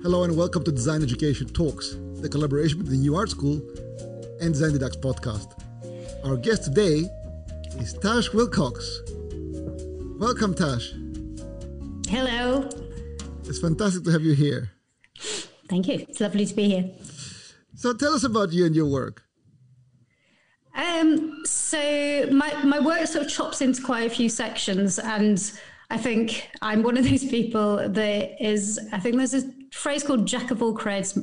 Hello and welcome to Design Education Talks, the collaboration between the New Art School and Design Educates podcast. Our guest today is Tash Willcocks. Welcome, Tash. Hello. It's fantastic to have you here. Thank you. It's lovely to be here. So tell us about you and your work. Um, so my my work sort of chops into quite a few sections, and I think I'm one of those people that is. I think there's a phrase called "jack of all trades,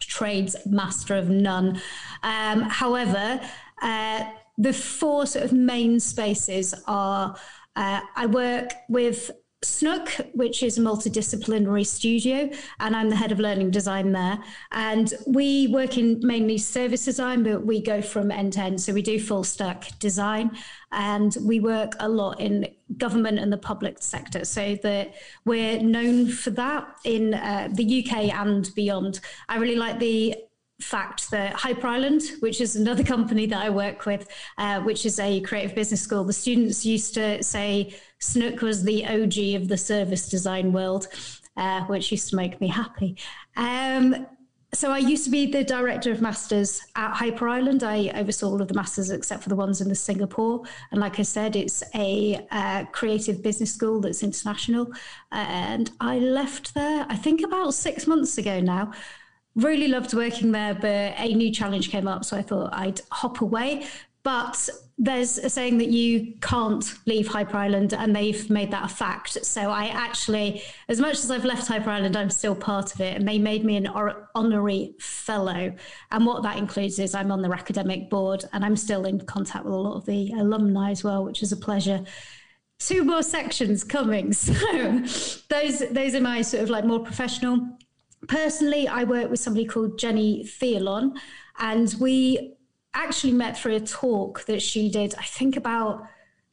trades, master of none." Um, however, uh, the four sort of main spaces are. Uh, I work with Snook, which is a multidisciplinary studio, and I'm the head of learning design there. And we work in mainly service design, but we go from end to end. So we do full stack design, and we work a lot in government and the public sector. So that we're known for that in uh, the UK and beyond. I really like the fact that Hyper Island, which is another company that I work with, uh, which is a creative business school, the students used to say Snook was the OG of the service design world, uh, which used to make me happy. Um, so I used to be the director of masters at Hyper Island. I oversaw all of the masters except for the ones in the Singapore. And like I said, it's a uh, creative business school that's international. And I left there, I think about six months ago now really loved working there, but a new challenge came up, so I thought I'd hop away. But there's a saying that you can't leave Hyper Island, and they've made that a fact. So I actually, as much as I've left Hyper Island, I'm still part of it, and they made me an honorary fellow. And what that includes is I'm on their academic board, and I'm still in contact with a lot of the alumni as well, which is a pleasure two more sections coming. So those those are my sort of like more professional personally, I work with somebody called Jenny Theolin, and we actually met through a talk that she did, I think about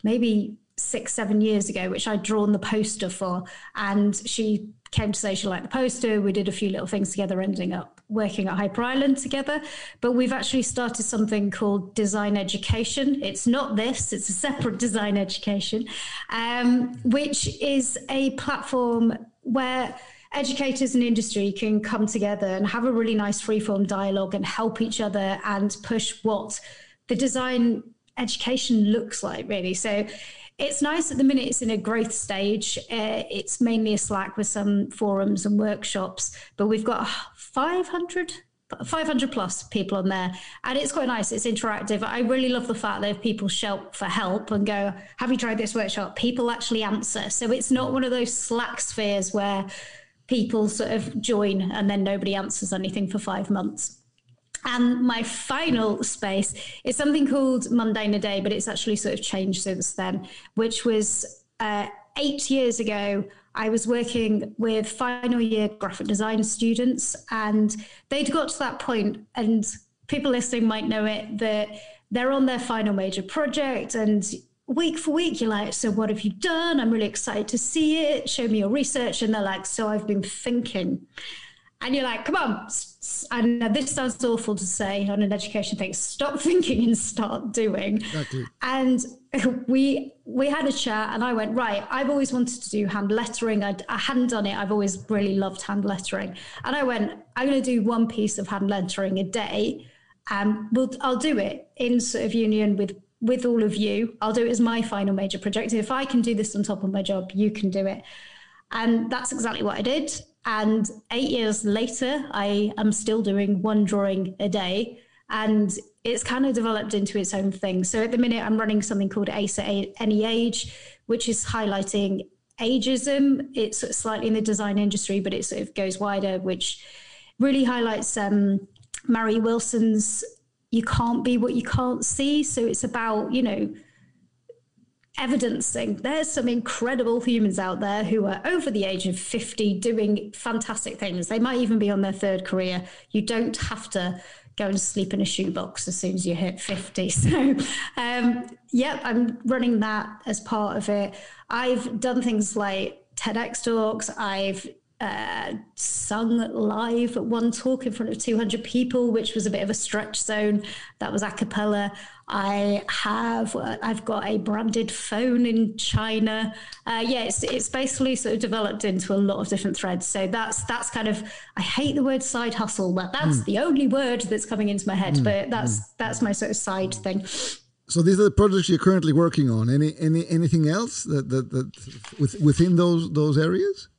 maybe six, seven years ago, which I'd drawn the poster for. And she came to say she liked the poster. We did a few little things together, ending up working at Hyper Island together. But we've actually started something called Design Education. It's not this, it's a separate design education, um, which is a platform where educators and industry can come together and have a really nice freeform dialogue and help each other and push what the design education looks like, really. So it's nice at the minute it's in a growth stage. Uh, it's mainly a Slack with some forums and workshops, but we've got 500 500 plus people on there and it's quite nice it's interactive i really love the fact that if people shout for help and go have you tried this workshop people actually answer so it's not one of those slack spheres where people sort of join and then nobody answers anything for five months. And my final space is something called Mundane a Day, but it's actually sort of changed since then, which was uh, eight years ago. I was working with final year graphic design students, and they'd got to that point, and people listening might know it, that they're on their final major project, and week for week, you're like, so what have you done? I'm really excited to see it. Show me your research. And they're like, so I've been thinking. And you're like, come on. And this sounds awful to say on an education thing. Stop thinking and start doing. Exactly. And we we had a chat, and I went right. I've always wanted to do hand lettering. I, I hadn't done it. I've always really loved hand lettering, and I went. I'm going to do one piece of hand lettering a day, and we'll, I'll do it in sort of union with with all of you. I'll do it as my final major project. If I can do this on top of my job, you can do it. And that's exactly what I did. And eight years later, I am still doing one drawing a day. And it's kind of developed into its own thing. So at the minute, I'm running something called Ace at Any Age, which is highlighting ageism. It's slightly in the design industry, but it sort of goes wider, which really highlights um, Mary Wilson's you can't be what you can't see. So it's about, you know, evidencing there's some incredible humans out there who are over the age of 50 doing fantastic things. They might even be on their third career. You don't have to go and sleep in a shoebox as soon as you hit 50. So, um, yep, I'm running that as part of it. I've done things like TEDx talks. I've uh, sung live at one talk in front of 200 people, which was a bit of a stretch zone. That was a cappella. I have, I've got a branded phone in China. Uh, yeah, it's, it's basically sort of developed into a lot of different threads. So that's, that's kind of, I hate the word side hustle, but that's mm. the only word that's coming into my head, mm. but that's, mm. that's my sort of side thing. So these are the projects you're currently working on. Any, any, anything else that, that, that with, within those, those areas?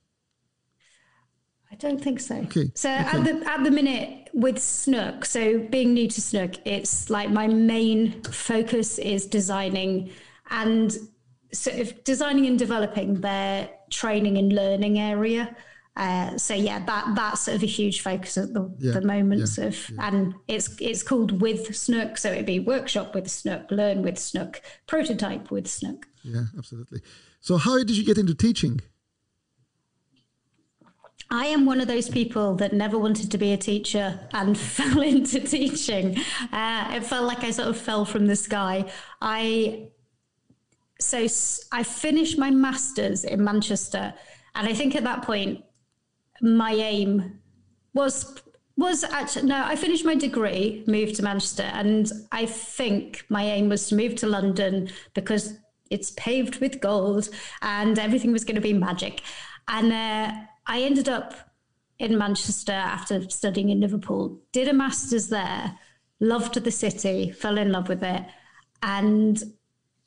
Don't think so. Okay. So okay. at the at the minute with Snook, so being new to Snook, it's like my main focus is designing and sort of designing and developing their training and learning area. Uh, so yeah, that that's sort of a huge focus at the, yeah, the moment. Yeah, of yeah. and it's it's called with Snook, so it'd be workshop with Snook, learn with Snook, prototype with Snook. Yeah, absolutely. So how did you get into teaching? I am one of those people that never wanted to be a teacher and fell into teaching. Uh, it felt like I sort of fell from the sky. I so I finished my masters in Manchester, and I think at that point my aim was was actually no. I finished my degree, moved to Manchester, and I think my aim was to move to London because it's paved with gold and everything was going to be magic. And uh, I ended up in Manchester after studying in Liverpool, did a master's there, loved the city, fell in love with it, and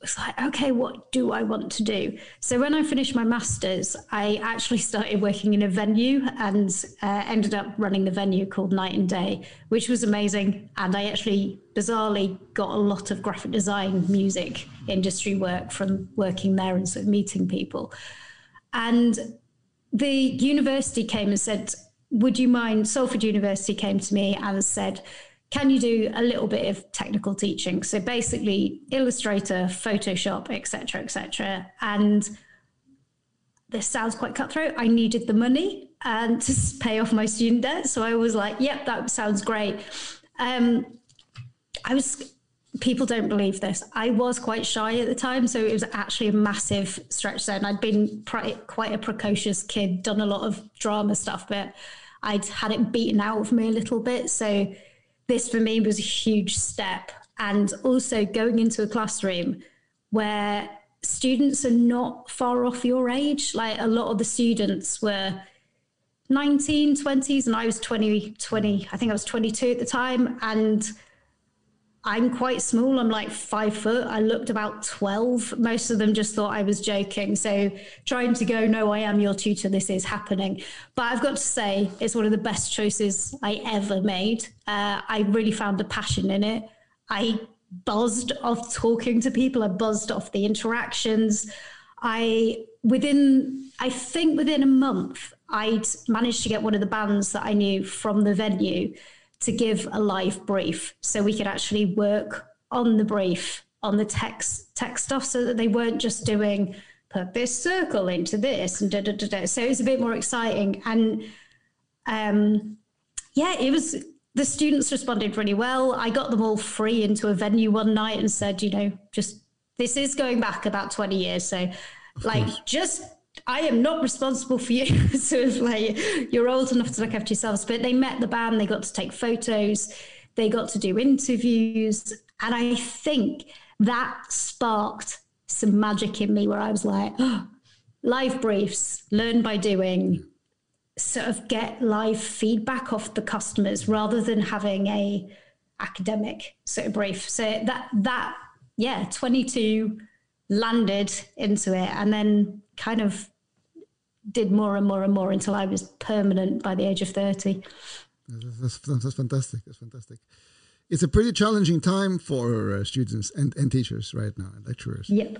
was like, okay, what do I want to do? So when I finished my master's, I actually started working in a venue and uh, ended up running the venue called Night and Day, which was amazing. And I actually bizarrely got a lot of graphic design, music industry work from working there and sort of meeting people. And the university came and said, Would you mind? Salford University came to me and said, Can you do a little bit of technical teaching? So basically, Illustrator, Photoshop, etc., etc. And this sounds quite cutthroat. I needed the money and to pay off my student debt. So I was like, Yep, that sounds great. Um, I was people don't believe this. I was quite shy at the time, so it was actually a massive stretch then. I'd been quite a precocious kid, done a lot of drama stuff, but I'd had it beaten out of me a little bit. So this for me was a huge step. And also going into a classroom where students are not far off your age. Like a lot of the students were 19, 20s, and I was 20, 20, I think I was 22 at the time. And I'm quite small. I'm like five foot. I looked about 12. Most of them just thought I was joking. So trying to go, no, I am your tutor. This is happening. But I've got to say, it's one of the best choices I ever made. Uh, I really found a passion in it. I buzzed off talking to people. I buzzed off the interactions. I, within, I think within a month, I'd managed to get one of the bands that I knew from the venue to give a live brief so we could actually work on the brief on the text text stuff so that they weren't just doing put this circle into this and da da da da. So it was a bit more exciting. And um, yeah, it was the students responded really well. I got them all free into a venue one night and said, you know, just this is going back about 20 years. So like just I am not responsible for you. sort of like you're old enough to look after yourselves. But they met the band, they got to take photos, they got to do interviews. And I think that sparked some magic in me where I was like, oh, live briefs, learn by doing, sort of get live feedback off the customers rather than having a academic sort of brief. So that that yeah, 22 landed into it and then kind of did more and more and more until I was permanent by the age of 30. That's, that's fantastic. That's fantastic. It's a pretty challenging time for uh, students and, and teachers right now, and lecturers. Yep.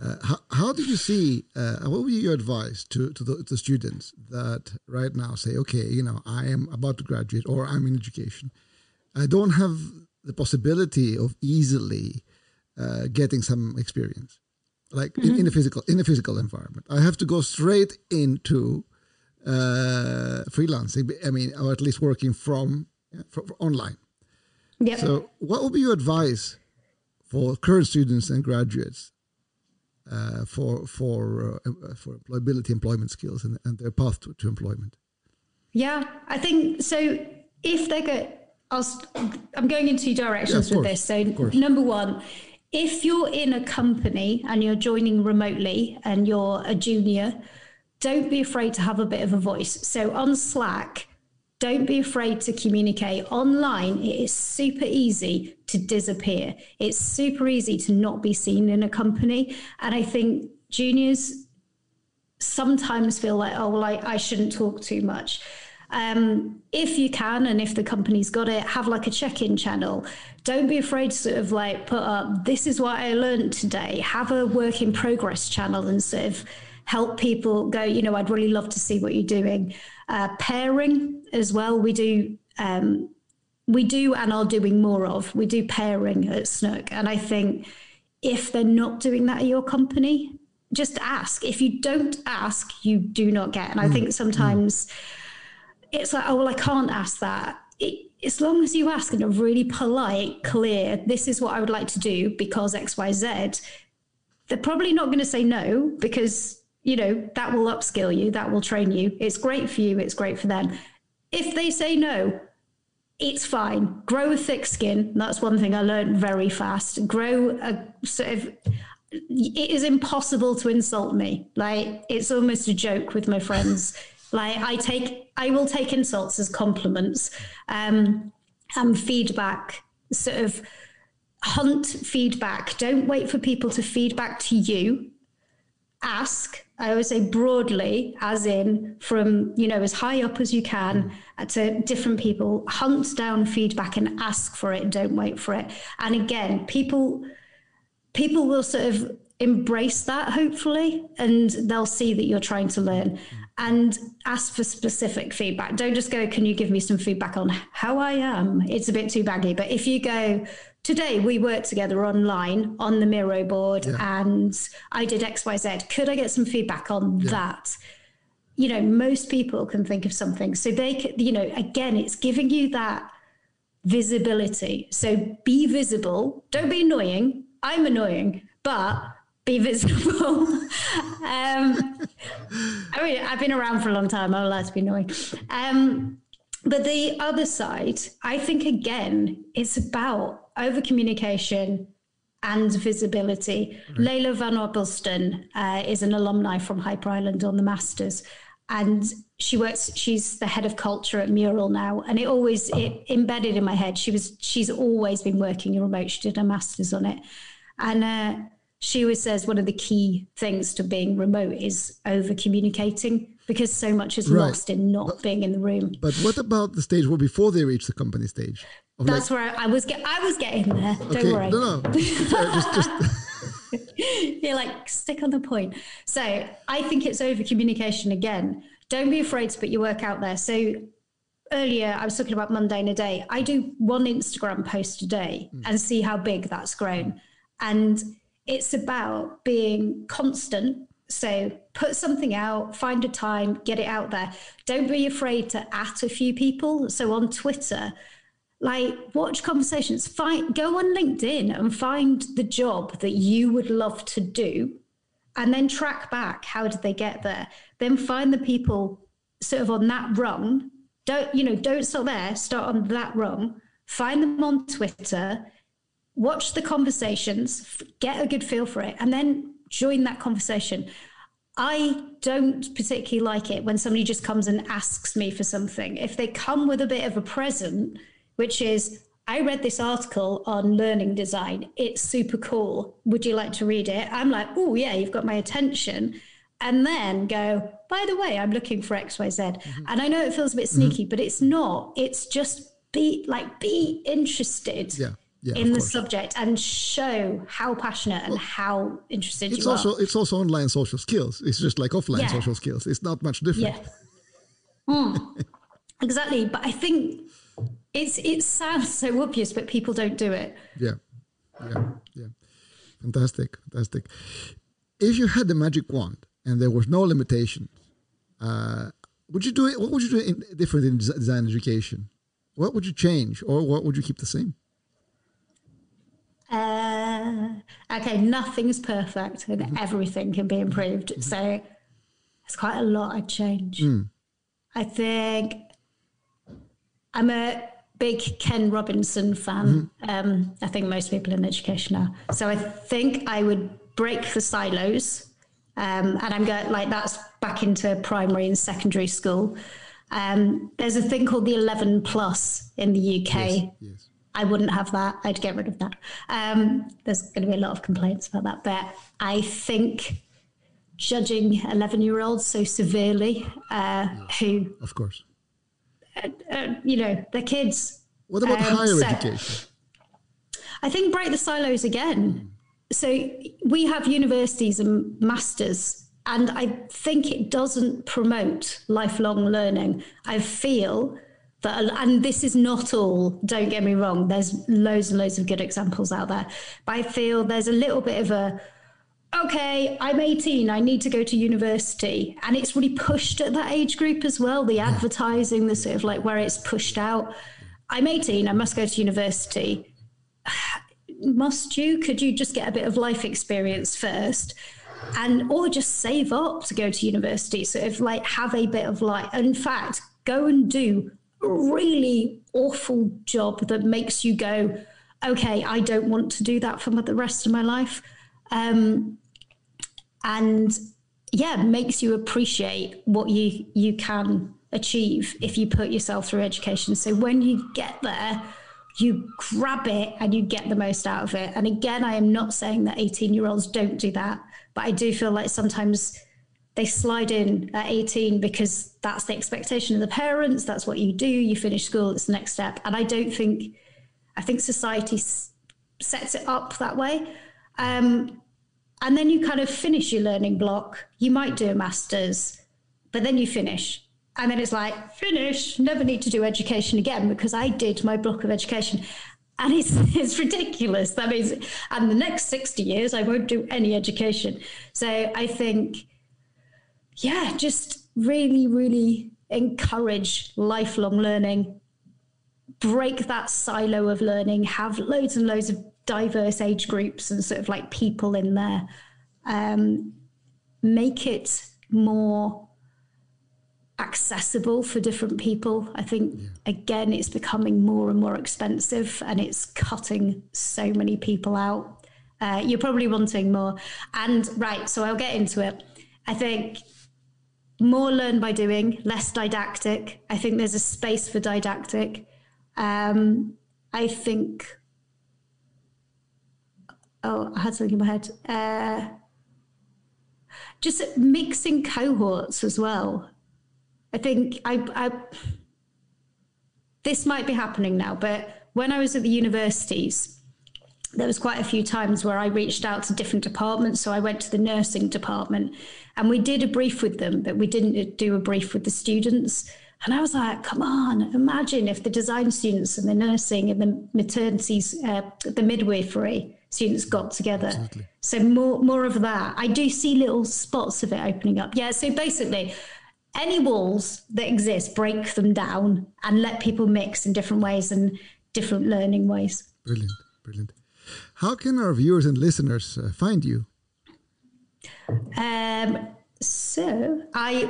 Uh, how, how do you see, uh, what would be your advice to, to the to students that right now say, okay, you know, I am about to graduate or I'm in education. I don't have the possibility of easily uh, getting some experience like mm-hmm. in, in, a physical in a physical environment. I have to go straight into uh, freelancing. I mean, or at least working from, from, from online. Yeah. So, what would be your advice for current students and graduates uh, for for uh, for employability, employment skills, and, and their path to, to employment? Yeah, I think so. If they go, I'll, I'm going in two directions Yeah, with course, this. So, number one, if you're in a company and you're joining remotely and you're a junior, don't be afraid to have a bit of a voice. So, on Slack, don't be afraid to communicate online. It is super easy to disappear. It's super easy to not be seen in a company. And I think juniors sometimes feel like, oh, well, I, I shouldn't talk too much. Um, if you can, and if the company's got it, have like a check in channel. Don't be afraid to sort of like put up, this is what I learned today. Have a work in progress channel and sort of help people go, you know, I'd really love to see what you're doing. Uh, pairing as well. We do. Um, we do and are doing more of. We do pairing at Snook. And I think if they're not doing that at your company, just ask. If you don't ask, you do not get. And I think sometimes it's like, oh, well, I can't ask that. It, as long as you ask in a really polite, clear, this is what I would like to do because XYZ, they're probably not going to say no because, you know, that will upskill you, that will train you. It's great for you, it's great for them. If they say no, it's fine. Grow a thick skin. That's one thing I learned very fast. Grow a sort of. It is impossible to insult me. Like it's almost a joke with my friends. Like I take, I will take insults as compliments, um, and feedback. Sort of hunt feedback. Don't wait for people to feedback to you. Ask. I always say broadly, as in from you know as high up as you can to different people. Hunt down feedback and ask for it. Don't wait for it. And again, people people will sort of embrace that hopefully, and they'll see that you're trying to learn. Mm-hmm. And ask for specific feedback. Don't just go, "Can you give me some feedback on how I am?" It's a bit too baggy. But if you go, today we worked together online on the Miro board and I did XYZ. Could I get some feedback on that? You know, most people can think of something. So they could, you know, again, it's giving you that visibility. So be visible. Don't be annoying. I'm annoying, but be visible. um, I mean, I've been around for a long time. I'm allowed to be annoying. Um, but the other side, I think, again, it's about over communication and visibility. Layla Van Oppelston uh, is an alumni from Hyper Island on the Masters. And she works, she's the head of culture at Mural now. And it always, it embedded in my head. She was, she's always been working remote. She did her master's on it. And uh, she always says one of the key things to being remote is over communicating because so much is Right. lost in not being in the room. But what about the stage where before they reach the company stage? That's where I, I was. Get, I was getting there. Don't okay, worry. no, no, just, just You're like stick on the point. So I think it's over communication again. Don't be afraid to put your work out there. So earlier I was talking about Monday mundane a day. I do one Instagram post a day hmm. and see how big that's grown. And it's about being constant. So put something out, find a time, get it out there. Don't be afraid to at a few people. So on Twitter, like watch conversations find go on linkedin and find the job that you would love to do and then track back how did they get there then find the people sort of on that rung don't you know don't start there start on that rung find them on twitter watch the conversations get a good feel for it and then join that conversation I don't particularly like it when somebody just comes and asks me for something. If they come with a bit of a present, which is, I read this article on learning design. It's super cool. Would you like to read it? I'm like, oh, yeah, you've got my attention. And then go, by the way, I'm looking for XYZ. Mm-hmm. And I know it feels a bit mm-hmm. sneaky, but it's not. It's just be like, be interested Yeah, yeah, in the course. subject and show how passionate and how interested it's you also are. it's also online social skills. It's just like offline Yeah. social skills. It's not much different. Yeah. Mm. exactly. But I think it's it sounds so obvious, but people don't do it. Yeah, yeah, yeah. Fantastic, fantastic. If you had the magic wand and there was no limitation, uh, would you do it? What would you do in, different in design education? What would you change, or what would you keep the same? Uh, okay, nothing's perfect and everything can be improved. So it's quite a lot I'd change. I think I'm a big Ken Robinson fan. Mm-hmm. Um, I think most people in education are. So I think I would break the silos. Um, and I'm going like that's back into primary and secondary school. Um, there's a thing called the 11 plus in the UK. Yes, yes. I wouldn't have that. I'd get rid of that. Um, there's going to be a lot of complaints about that, but I think judging 11 year olds so severely, uh, who, of course, uh, uh, you know, they're kids. What about um, higher so education? I think break the silos again. Mm. So we have universities and masters and I think it doesn't promote lifelong learning. I feel that, uh, and this is not all, don't get me wrong, there's loads and loads of good examples out there. But I feel there's a little bit of a, okay, I'm 18, I need to go to university. And it's really pushed at that age group as well. The advertising, the sort of like where it's pushed out. I'm 18, I must go to university. Must you? Could you just get a bit of life experience first? and or just save up to go to university. So if like have a bit of like, in fact, go and do really awful job that makes you go, okay, I don't want to do that for the rest of my life. Um, and yeah, makes you appreciate what you you can achieve if you put yourself through education. So when you get there, you grab it and you get the most out of it. And again, I am not saying that 18 year olds don't do that. But I do feel like sometimes they slide in at 18 because that's the expectation of the parents. That's what you do. You finish school, it's the next step. And I don't think, I think society s- sets it up that way. Um, and then you kind of finish your learning block. You might do a master's, but then you finish. And then it's like, finish, never need to do education again because I did my block of education and it's it's ridiculous. That means, and the next sixty years, I won't do any education. So I think, yeah, just really, really encourage lifelong learning. Break that silo of learning. Have loads and loads of diverse age groups and sort of like people in there. Um, make it more accessible for different people. I think yeah. again, it's becoming more and more expensive, and it's cutting so many people out. Uh, you're probably wanting more, and right. So I'll get into it. I think more learn by doing, less didactic. I think there's a space for didactic. Um, I think. Oh, I had something in my head. Uh, just mixing cohorts as well. I think I, I this might be happening now, but when I was at the universities, there was quite a few times where I reached out to different departments. So I went to the nursing department and we did a brief with them, but we didn't do a brief with the students. And I was like, come on, imagine if the design students and the nursing and the maternities, uh, the midwifery students got together. So more, more of that. I do see little spots of it opening up. Yeah. So basically, any walls that exist, break them down and let people mix in different ways and different learning ways. Brilliant, brilliant. How can our viewers and listeners uh, find you? Um, so I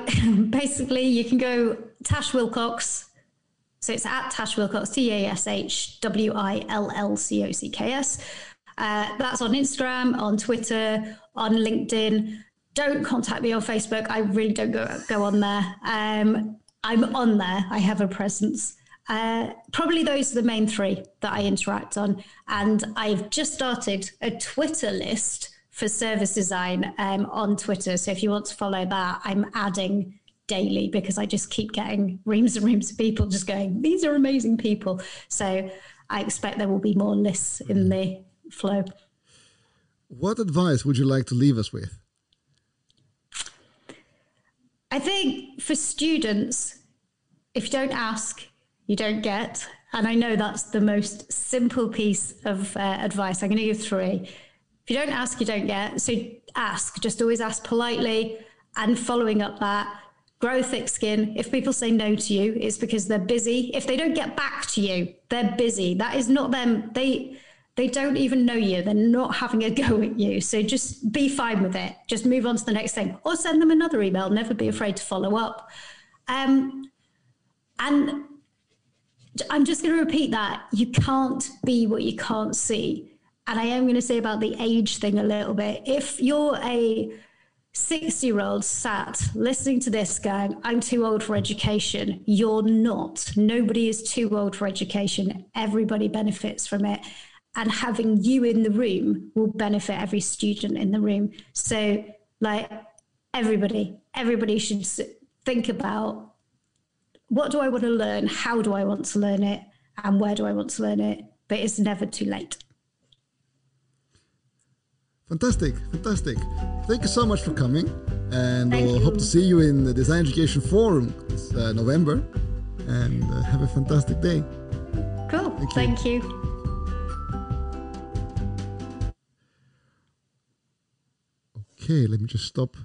basically you can go Tash Willcocks. So it's at Tash Willcocks, T A S H W I L L C O C K S. Uh, that's on Instagram, on Twitter, on LinkedIn don't contact me on Facebook. I really don't go go on there. Um, I'm on there. I have a presence. Uh, probably those are the main three that I interact on. And I've just started a Twitter list for service design um, on Twitter. So if you want to follow that, I'm adding daily because I just keep getting reams and reams of people just going, these are amazing people. So I expect there will be more lists in the flow. What advice would you like to leave us with? I think for students, if you don't ask, you don't get. And I know that's the most simple piece of uh, advice. I'm going to give three. If you don't ask, you don't get. So ask, just always ask politely and following up that. Grow thick skin. If people say no to you, it's because they're busy. If they don't get back to you, they're busy. That is not them. They they don't even know you. They're not having a go at you. So just be fine with it. Just move on to the next thing or send them another email. Never be afraid to follow up. Um, and I'm just going to repeat that you can't be what you can't see. And I am going to say about the age thing a little bit. If you're a 60 year old sat listening to this going, I'm too old for education, you're not. Nobody is too old for education. Everybody benefits from it. And having you in the room will benefit every student in the room. So, like, everybody, everybody should think about what do I want to learn? How do I want to learn it? And where do I want to learn it? But it's never too late. Fantastic, fantastic. Thank you so much for coming. And Thank we'll you. hope to see you in the Design Education Forum this uh, November. And uh, have a fantastic day. Cool. Thank you. Thank you. Okay, let me just stop